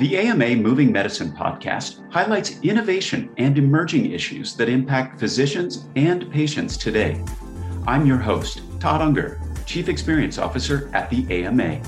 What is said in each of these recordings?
The AMA Moving Medicine podcast highlights innovation and emerging issues that impact physicians and patients today. I'm your host, Todd Unger, Chief Experience Officer at the AMA.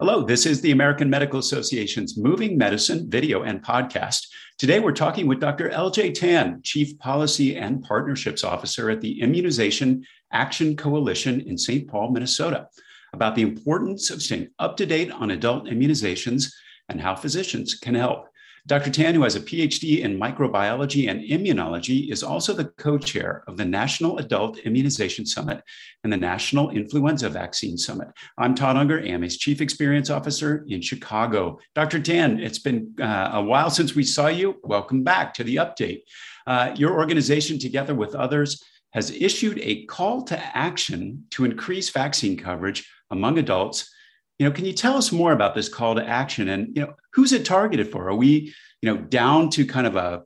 Hello, this is the American Medical Association's Moving Medicine video and podcast. Today, we're talking with Dr. LJ Tan, Chief Policy and Partnerships Officer at the Immunization Action Coalition in St. Paul, Minnesota about the importance of staying up to date on adult immunizations and how physicians can help. Dr. Tan, who has a PhD in microbiology and immunology, is also the co chair of the National Adult Immunization Summit and the National Influenza Vaccine Summit. I'm Todd Unger, AMA's Chief Experience Officer in Chicago. Dr. Tan, it's been uh, a while since we saw you. Welcome back to the update. Uh, your organization, together with others, has issued a call to action to increase vaccine coverage among adults. You know, can you tell us more about this call to action and you know who's it targeted for? Are we you know down to kind of a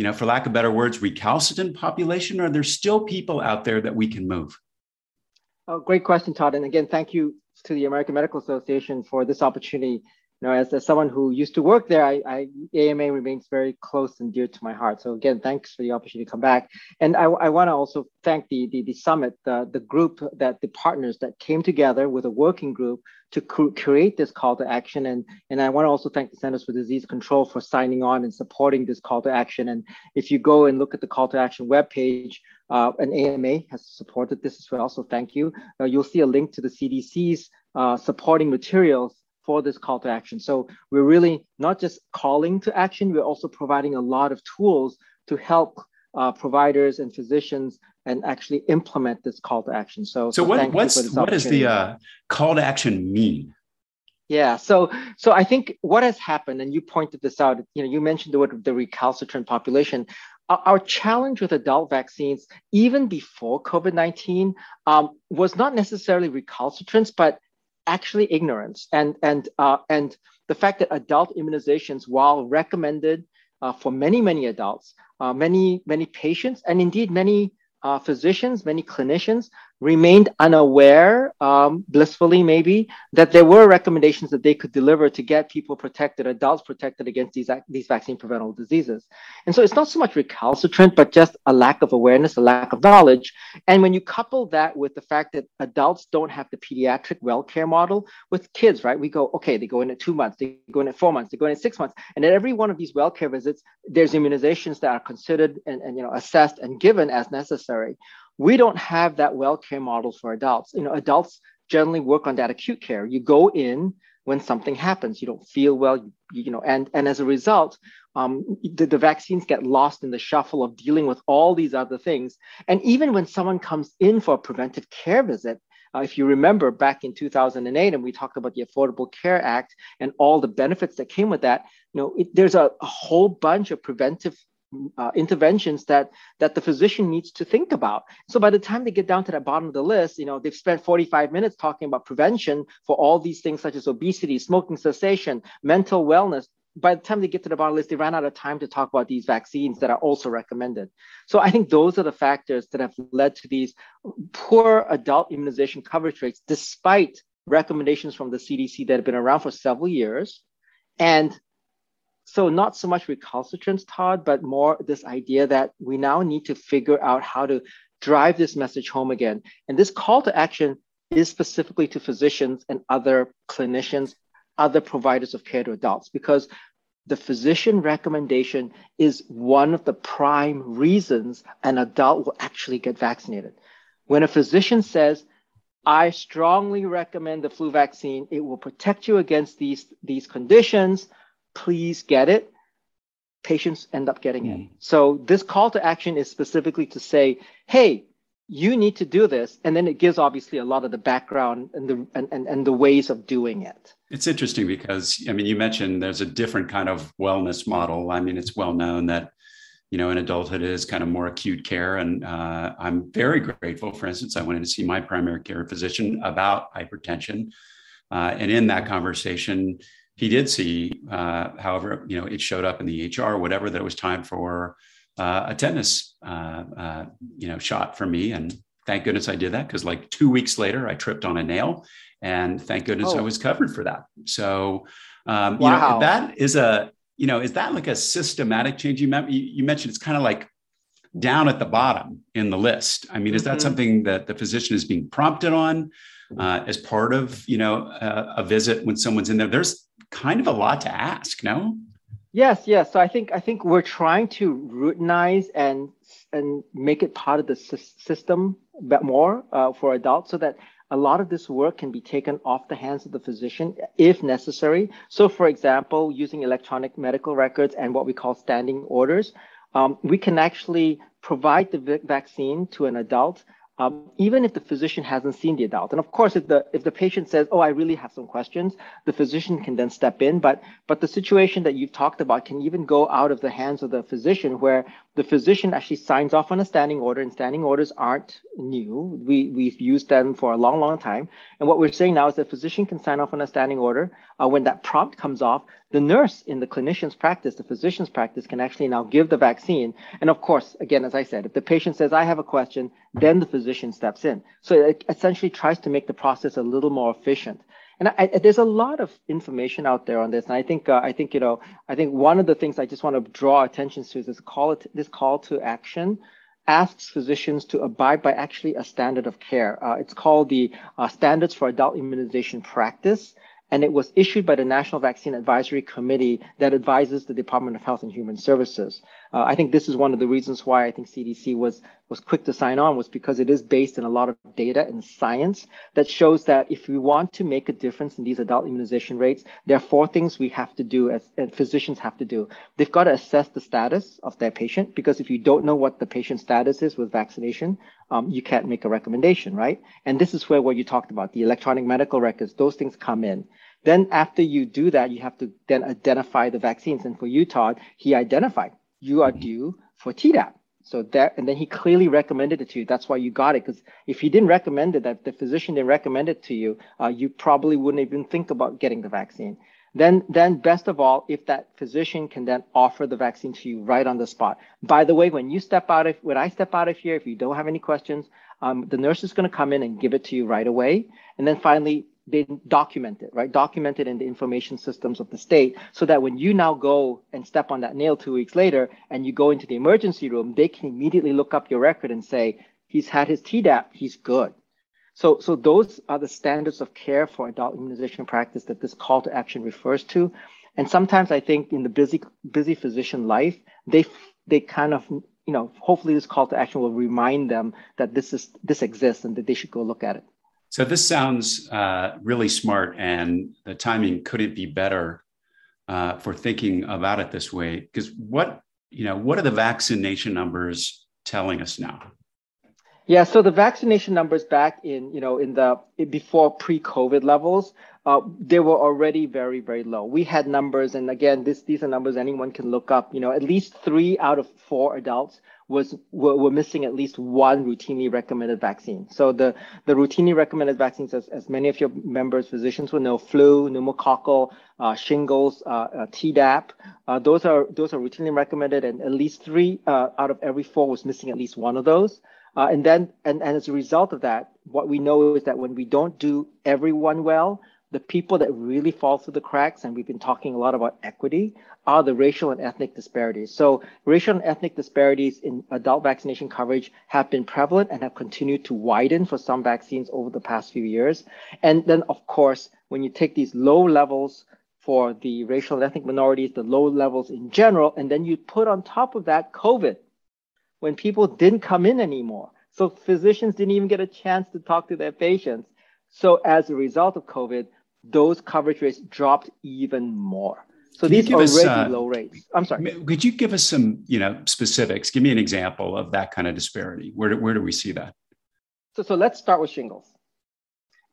you know, for lack of better words, recalcitrant population? Are there still people out there that we can move? Oh, great question, Todd. And again, thank you to the American Medical Association for this opportunity know, as, as someone who used to work there, I, I, AMA remains very close and dear to my heart. So again, thanks for the opportunity to come back. And I, I want to also thank the, the, the summit, the, the group that the partners that came together with a working group to create this call to action. And, and I want to also thank the Centers for Disease Control for signing on and supporting this call to action. And if you go and look at the call to action webpage, uh, an AMA has supported this as well. So thank you. Uh, you'll see a link to the CDC's uh, supporting materials for this call to action. So we're really not just calling to action, we're also providing a lot of tools to help uh, providers and physicians and actually implement this call to action. So, so, so what, what's, what does the uh, call to action mean? Yeah, so so I think what has happened, and you pointed this out. You know, you mentioned the word the recalcitrant population. Our, our challenge with adult vaccines, even before COVID nineteen, um, was not necessarily recalcitrance, but actually ignorance. And and uh, and the fact that adult immunizations, while recommended uh, for many many adults, uh, many many patients, and indeed many uh, physicians, many clinicians remained unaware, um, blissfully maybe, that there were recommendations that they could deliver to get people protected, adults protected against these, these vaccine preventable diseases. And so it's not so much recalcitrant, but just a lack of awareness, a lack of knowledge. And when you couple that with the fact that adults don't have the pediatric well care model with kids, right? We go, okay, they go in at two months, they go in at four months, they go in at six months. And at every one of these well care visits, there's immunizations that are considered and, and you know assessed and given as necessary. We don't have that well care model for adults. You know, adults generally work on that acute care. You go in when something happens, you don't feel well, you, you know, and, and as a result, um, the, the vaccines get lost in the shuffle of dealing with all these other things. And even when someone comes in for a preventive care visit, uh, if you remember back in 2008, and we talked about the Affordable Care Act and all the benefits that came with that, you know, it, there's a, a, whole bunch of preventive uh, interventions that that the physician needs to think about. So by the time they get down to the bottom of the list, you know they've spent 45 minutes talking about prevention for all these things such as obesity, smoking cessation, mental wellness. By the time they get to the bottom list, they ran out of time to talk about these vaccines that are also recommended. So I think those are the factors that have led to these poor adult immunization coverage rates, despite recommendations from the CDC that have been around for several years. And so not so much recalcitrance, Todd, but more this idea that we now need to figure out how to drive this message home again. And this call to action is specifically to physicians and other clinicians, other providers of care to adults, because the physician recommendation is one of the prime reasons an adult will actually get vaccinated. When a physician says, I strongly recommend the flu vaccine, it will protect you against these, these conditions please get it, patients end up getting mm. it. So this call to action is specifically to say, hey, you need to do this. And then it gives obviously a lot of the background and the and, and, and the ways of doing it. It's interesting because I mean you mentioned there's a different kind of wellness model. I mean, it's well known that you know in adulthood is kind of more acute care and uh, i'm very grateful for instance i went in to see my primary care physician about hypertension uh, and in that conversation he did see, uh, however, you know, it showed up in the EHR, whatever, that it was time for uh, a tetanus, uh, uh, you know, shot for me. And thank goodness I did that because like two weeks later, I tripped on a nail and thank goodness oh. I was covered for that. So, um, wow. you know, that is a you know, is that like a systematic change? You, you mentioned it's kind of like down at the bottom in the list. I mean, is that mm-hmm. something that the physician is being prompted on uh, as part of you know a, a visit when someone's in there? There's kind of a lot to ask, no? Yes, yes. So I think I think we're trying to routinize and and make it part of the system a bit more uh, for adults, so that a lot of this work can be taken off the hands of the physician if necessary. So, for example, using electronic medical records and what we call standing orders, um, we can actually provide the vaccine to an adult um, even if the physician hasn't seen the adult. And of course, if the if the patient says, "Oh, I really have some questions," the physician can then step in. But but the situation that you've talked about can even go out of the hands of the physician, where the physician actually signs off on a standing order, and standing orders aren't new. We we've used them for a long, long time. And what we're saying now is the physician can sign off on a standing order. Uh, when that prompt comes off, the nurse in the clinician's practice, the physician's practice, can actually now give the vaccine. And of course, again, as I said, if the patient says, I have a question, then the physician steps in. So it essentially tries to make the process a little more efficient. And I, I, there's a lot of information out there on this, and I think uh, I think you know I think one of the things I just want to draw attention to is this call this call to action asks physicians to abide by actually a standard of care. Uh, it's called the uh, Standards for Adult Immunization Practice and it was issued by the National Vaccine Advisory Committee that advises the Department of Health and Human Services. Uh, I think this is one of the reasons why I think CDC was was quick to sign on was because it is based in a lot of data and science that shows that if we want to make a difference in these adult immunization rates, there are four things we have to do as, physicians have to do. They've got to assess the status of their patient because if you don't know what the patient's status is with vaccination, um, you can't make a recommendation, right? And this is where what you talked about, the electronic medical records, those things come in. Then after you do that, you have to then identify the vaccines. And for Todd, he identified you are due for Tdap. So that, and then he clearly recommended it to you. That's why you got it. Because if he didn't recommend it, that the physician didn't recommend it to you, uh, you probably wouldn't even think about getting the vaccine. Then, then best of all, if that physician can then offer the vaccine to you right on the spot. By the way, when you step out of, when I step out of here, if you don't have any questions, um, the nurse is going to come in and give it to you right away. And then finally, they document it, right? Document it in the information systems of the state so that when you now go and step on that nail two weeks later and you go into the emergency room, they can immediately look up your record and say, he's had his Tdap, he's good. So, so those are the standards of care for adult immunization practice that this call to action refers to. And sometimes I think in the busy, busy physician life, they, they kind of, you know, hopefully this call to action will remind them that this is, this exists and that they should go look at it. So this sounds uh, really smart, and the timing couldn't be better uh, for thinking about it this way. Because what you know, what are the vaccination numbers telling us now? Yeah, so the vaccination numbers back in, you know, in the before pre-COVID levels, uh, they were already very, very low. We had numbers, and again, this these are numbers anyone can look up. You know, at least three out of four adults was were, were missing at least one routinely recommended vaccine. So the the routinely recommended vaccines, as, as many of your members, physicians will know, flu, pneumococcal, uh, shingles, uh, uh, Tdap, uh, those are those are routinely recommended, and at least three uh, out of every four was missing at least one of those. Uh, and then, and, and as a result of that, what we know is that when we don't do everyone well, the people that really fall through the cracks, and we've been talking a lot about equity, are the racial and ethnic disparities. So racial and ethnic disparities in adult vaccination coverage have been prevalent and have continued to widen for some vaccines over the past few years. And then, of course, when you take these low levels for the racial and ethnic minorities, the low levels in general, and then you put on top of that COVID, when people didn't come in anymore. So physicians didn't even get a chance to talk to their patients. So as a result of COVID, those coverage rates dropped even more. So Can these are already uh, low rates. I'm sorry. Could you give us some, you know, specifics? Give me an example of that kind of disparity. Where do, where do we see that? So, so let's start with shingles.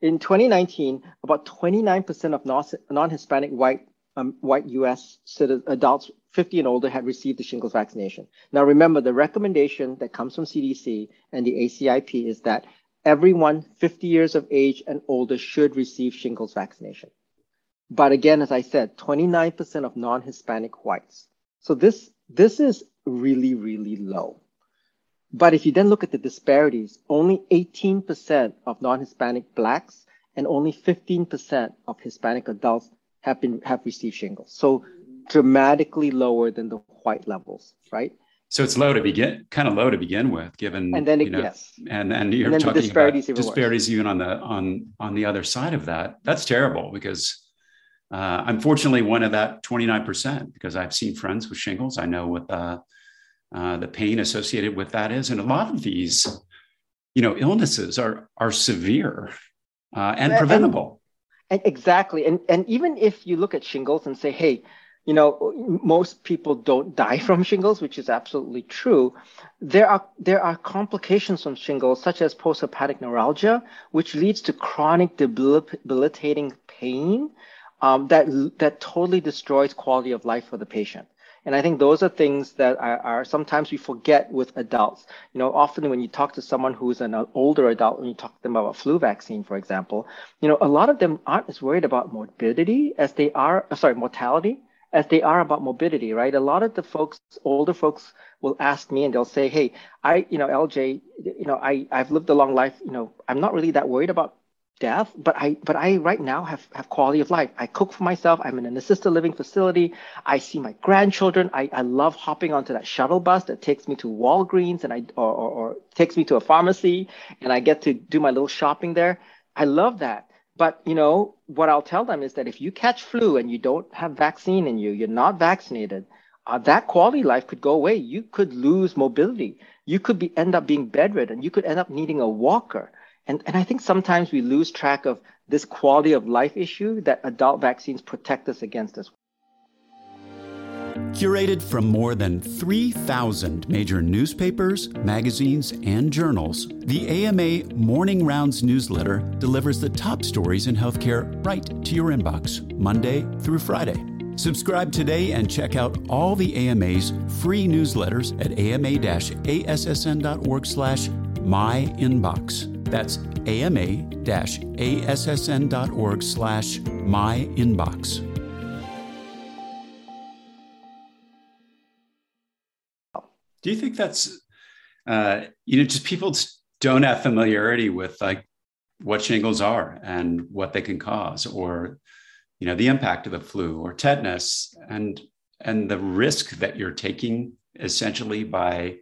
In 2019, about 29% of non-Hispanic white um, white U.S. adults 50 and older had received the shingles vaccination. Now, remember, the recommendation that comes from CDC and the ACIP is that everyone 50 years of age and older should receive shingles vaccination. But again, as I said, 29% of non-Hispanic whites. So this, this is really, really low. But if you then look at the disparities, only 18% of non-Hispanic blacks and only 15% of Hispanic adults have been have received shingles. So dramatically lower than the white levels, right? So it's low to begin, kind of low to begin with, given and then it, you know, yes, and and you're and talking disparities about disparities even on the on on the other side of that. That's terrible because uh, I'm fortunately one of that 29 percent because I've seen friends with shingles. I know what the uh, the pain associated with that is, and a lot of these, you know, illnesses are are severe uh, and preventable. And, and exactly, and and even if you look at shingles and say, hey you know most people don't die from shingles which is absolutely true. There are there are complications from shingles such as postherpetic neuralgia which leads to chronic debilitating pain um, that that totally destroys quality of life for the patient. And i think those are things that are, are, sometimes we forget with adults. You know often when you talk to someone who's an older adult when you talk to them about flu vaccine for example you know a lot of them aren't as worried about morbidity as they are sorry mortality as they are about morbidity, right? A lot of the folks, older folks, will ask me and they'll say, "Hey, I, you know, LJ, you know, I, I've lived a long life. You know, I'm not really that worried about death, but I, but I right now have have quality of life. I cook for myself. I'm in an assisted living facility. I see my grandchildren. I, I love hopping onto that shuttle bus that takes me to Walgreens and I or, or, or takes me to a pharmacy, and I get to do my little shopping there. I love that." But you know what I'll tell them is that if you catch flu and you don't have vaccine in you, you're not vaccinated, uh, that quality life could go away. You could lose mobility. You could be end up being bedridden. You could end up needing a walker. And and I think sometimes we lose track of this quality of life issue that adult vaccines protect us against as well. Curated from more than 3,000 major newspapers, magazines, and journals, the AMA Morning Rounds newsletter delivers the top stories in healthcare right to your inbox, Monday through Friday. Subscribe today and check out all the AMA's free newsletters at ama-assn.org slash myinbox. That's ama-assn.org slash myinbox. Do you think that's uh, you know just people don't have familiarity with like what shingles are and what they can cause, or you know the impact of the flu or tetanus, and and the risk that you're taking essentially by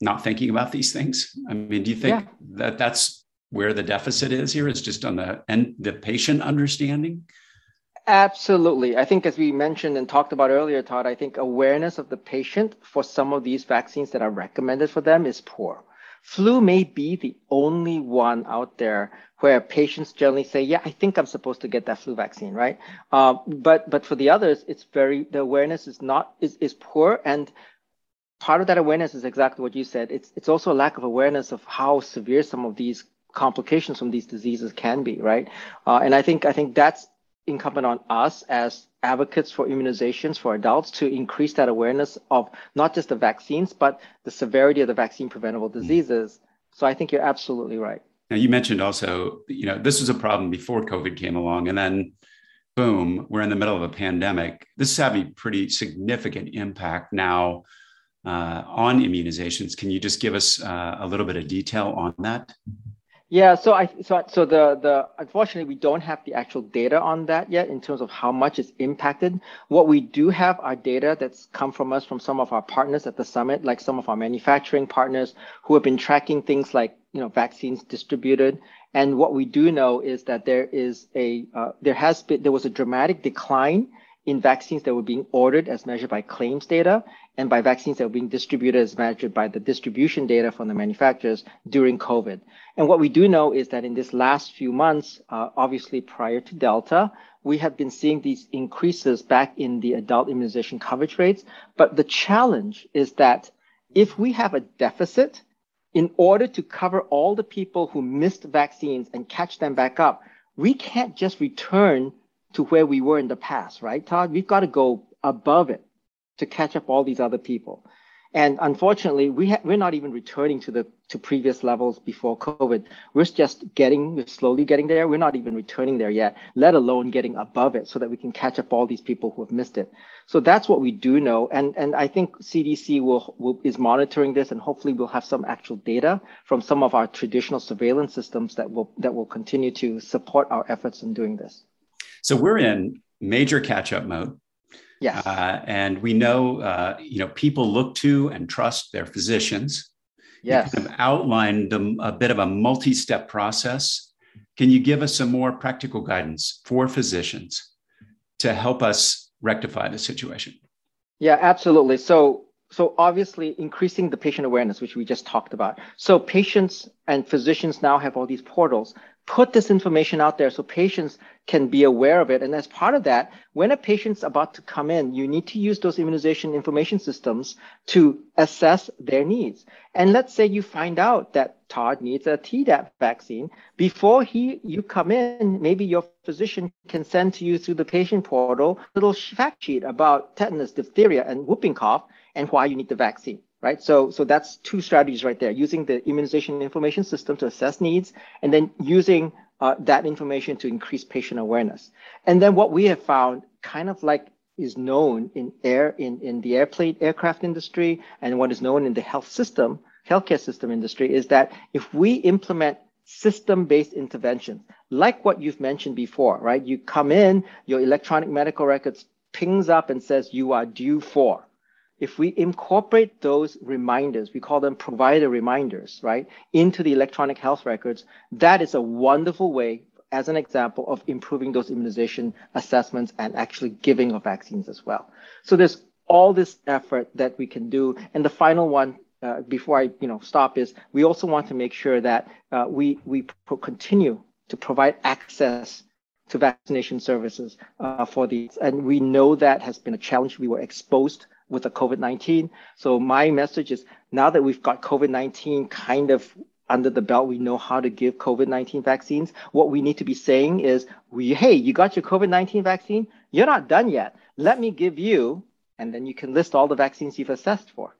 not thinking about these things. I mean, do you think yeah. that that's where the deficit is here? Is just on the and the patient understanding? Absolutely. I think, as we mentioned and talked about earlier, Todd, I think awareness of the patient for some of these vaccines that are recommended for them is poor. Flu may be the only one out there where patients generally say, "Yeah, I think I'm supposed to get that flu vaccine," right? Uh, but but for the others, it's very the awareness is not is is poor, and part of that awareness is exactly what you said. It's it's also a lack of awareness of how severe some of these complications from these diseases can be, right? Uh, and I think I think that's incumbent on us as advocates for immunizations for adults to increase that awareness of not just the vaccines, but the severity of the vaccine preventable hmm. diseases. So I think you're absolutely right. Now you mentioned also, you know, this was a problem before COVID came along, and then boom, we're in the middle of a pandemic. This is having pretty significant impact now uh, on immunizations. Can you just give us uh, a little bit of detail on that? Yeah, so I so so the the unfortunately we don't have the actual data on that yet in terms of how much it's impacted. What we do have are data that's come from us from some of our partners at the summit, like some of our manufacturing partners who have been tracking things like you know vaccines distributed. And what we do know is that there is a uh, there has been there was a dramatic decline in vaccines that were being ordered as measured by claims data and by vaccines that were being distributed as measured by the distribution data from the manufacturers during COVID. And what we do know is that in this last few months, uh, obviously prior to Delta, we have been seeing these increases back in the adult immunization coverage rates. But the challenge is that if we have a deficit, in order to cover all the people who missed vaccines and catch them back up, we can't just return to where we were in the past, right, Todd? We've got to go above it to catch up all these other people. And unfortunately, we ha- we're not even returning to the to previous levels before COVID. We're just getting, we're slowly getting there. We're not even returning there yet, let alone getting above it so that we can catch up all these people who have missed it. So that's what we do know. And, and I think CDC will, will is monitoring this and hopefully we'll have some actual data from some of our traditional surveillance systems that will that will continue to support our efforts in doing this. So we're in major catch-up mode. Yes. Uh, and we know, uh, you know, people look to and trust their physicians. Yes. You kind of outlined a, a bit of a multi-step process. Can you give us some more practical guidance for physicians to help us rectify the situation? Yeah, absolutely. So so obviously increasing the patient awareness, which we just talked about. So patients and physicians now have all these portals put this information out there so patients can be aware of it. And as part of that, when a patient's about to come in, you need to use those immunization information systems to assess their needs. And let's say you find out that Todd needs a Tdap vaccine. Before he you come in, maybe your physician can send to you through the patient portal a little fact sheet about tetanus, diphtheria, and whooping cough and why you need the vaccine right? So, so that's two strategies right there, using the immunization information system to assess needs and then using uh, that information to increase patient awareness. And then what we have found kind of like is known in air in, in the airplane aircraft industry and what is known in the health system, healthcare system industry is that if we implement system-based interventions, like what you've mentioned before, right? You come in, your electronic medical records pings up and says you are due for if we incorporate those reminders, we call them provider reminders, right, into the electronic health records, that is a wonderful way, as an example, of improving those immunization assessments and actually giving of vaccines as well. So there's all this effort that we can do. And the final one, uh, before I you know stop, is we also want to make sure that uh, we we pro- continue to provide access to vaccination services uh, for these. And we know that has been a challenge. We were exposed with the COVID-19. So my message is now that we've got COVID-19 kind of under the belt, we know how to give COVID-19 vaccines. What we need to be saying is, we, hey, you got your COVID-19 vaccine? You're not done yet. Let me give you, and then you can list all the vaccines you've assessed for.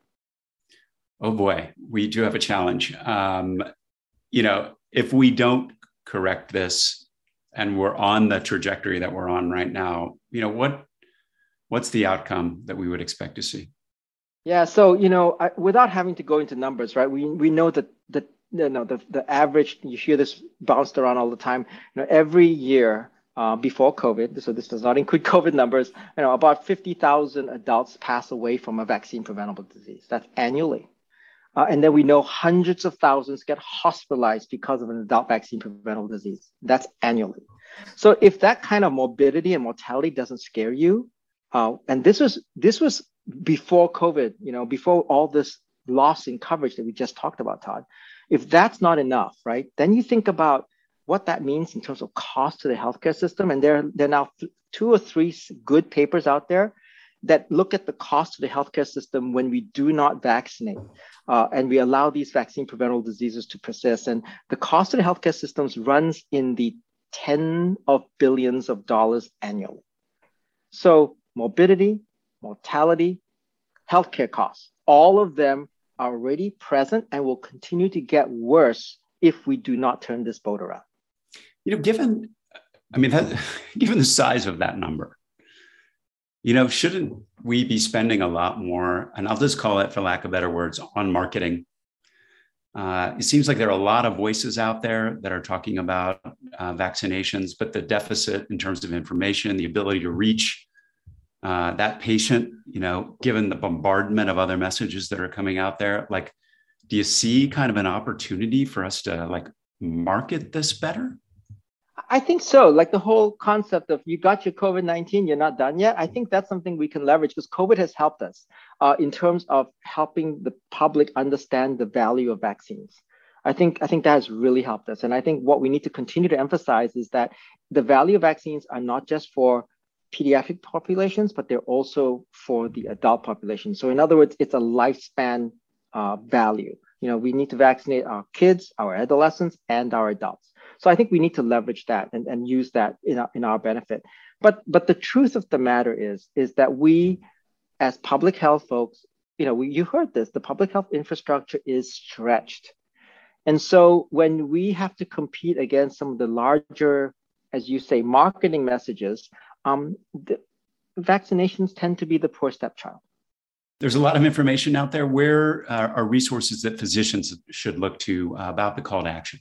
Oh boy, we do have a challenge. Um, you know, if we don't correct this and we're on the trajectory that we're on right now, you know, what what's the outcome that we would expect to see? Yeah, so you know, I, without having to go into numbers, right? We we know that the you know the the average you hear this bounced around all the time. You know, every year uh, before COVID, so this does not include COVID numbers. You know, about fifty thousand adults pass away from a vaccine preventable disease. That's annually. Uh, and then we know hundreds of thousands get hospitalized because of an adult vaccine preventable disease. That's annually. So if that kind of morbidity and mortality doesn't scare you, uh, and this was this was before COVID, you know, before all this loss in coverage that we just talked about, Todd. If that's not enough, right, then you think about what that means in terms of cost to the healthcare system. And there, there are now th- two or three good papers out there that look at the cost of the healthcare system when we do not vaccinate uh, and we allow these vaccine preventable diseases to persist. And the cost of the healthcare systems runs in the 10 of billions of dollars annually. So morbidity, mortality, healthcare costs. All of them are already present and will continue to get worse if we do not turn this boat around. You know, given, I mean, that, given the size of that number, you know, shouldn't we be spending a lot more, and I'll just call it, for lack of better words, on marketing? Uh, it seems like there are a lot of voices out there that are talking about uh, vaccinations, but the deficit in terms of information, the ability to reach uh, that patient, you know, given the bombardment of other messages that are coming out there, like, do you see kind of an opportunity for us to like market this better? I think so. Like the whole concept of you got your COVID 19, you're not done yet. I think that's something we can leverage because COVID has helped us uh, in terms of helping the public understand the value of vaccines. I think I think that has really helped us. And I think what we need to continue to emphasize is that the value of vaccines are not just for pediatric populations, but they're also for the adult population. So in other words, it's a lifespan uh, value. You know, we need to vaccinate our kids, our adolescents, and our adults. So I think we need to leverage that and, and use that in our, in our benefit. But but the truth of the matter is is that we, as public health folks, you know, you heard this, the public health infrastructure is stretched. And so when we have to compete against some of the larger, as you say, marketing messages, um, the vaccinations tend to be the poor stepchild. There's a lot of information out there. Where uh, are resources that physicians should look to uh, about the call to action?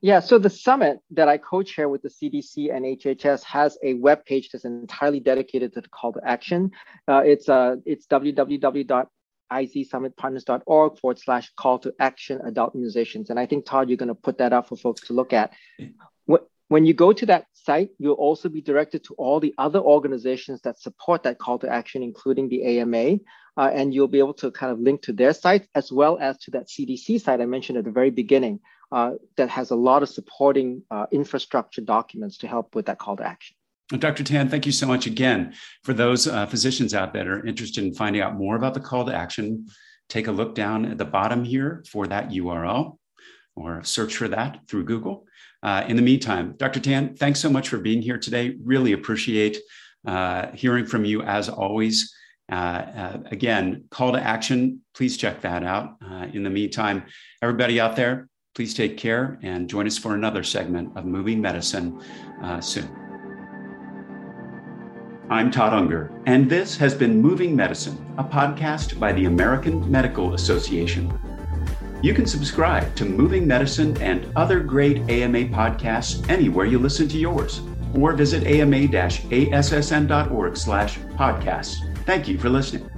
Yeah, so the summit that I co-chair with the CDC and HHS has a web page that's entirely dedicated to the call to action. Uh, it's uh, it's www.izsummitpartners.org forward slash call to action adult immunizations. And I think Todd, you're going to put that up for folks to look at. When you go to that site, you'll also be directed to all the other organizations that support that call to action, including the AMA, uh, and you'll be able to kind of link to their sites as well as to that CDC site I mentioned at the very beginning uh, that has a lot of supporting uh, infrastructure documents to help with that call to action. Dr. Tan, thank you so much again. For those uh, physicians out there that are interested in finding out more about the call to action, take a look down at the bottom here for that URL or search for that through Google. Uh, in the meantime, Dr. Tan, thanks so much for being here today. Really appreciate uh, hearing from you as always. Uh, uh again, call to action, please check that out. Uh, in the meantime, everybody out there, please take care and join us for another segment of Moving Medicine uh, soon. I'm Todd Unger, and this has been Moving Medicine, a podcast by the American Medical Association. You can subscribe to Moving Medicine and other great AMA podcasts anywhere you listen to yours, or visit ama-assn.org slash podcasts. Thank you for listening.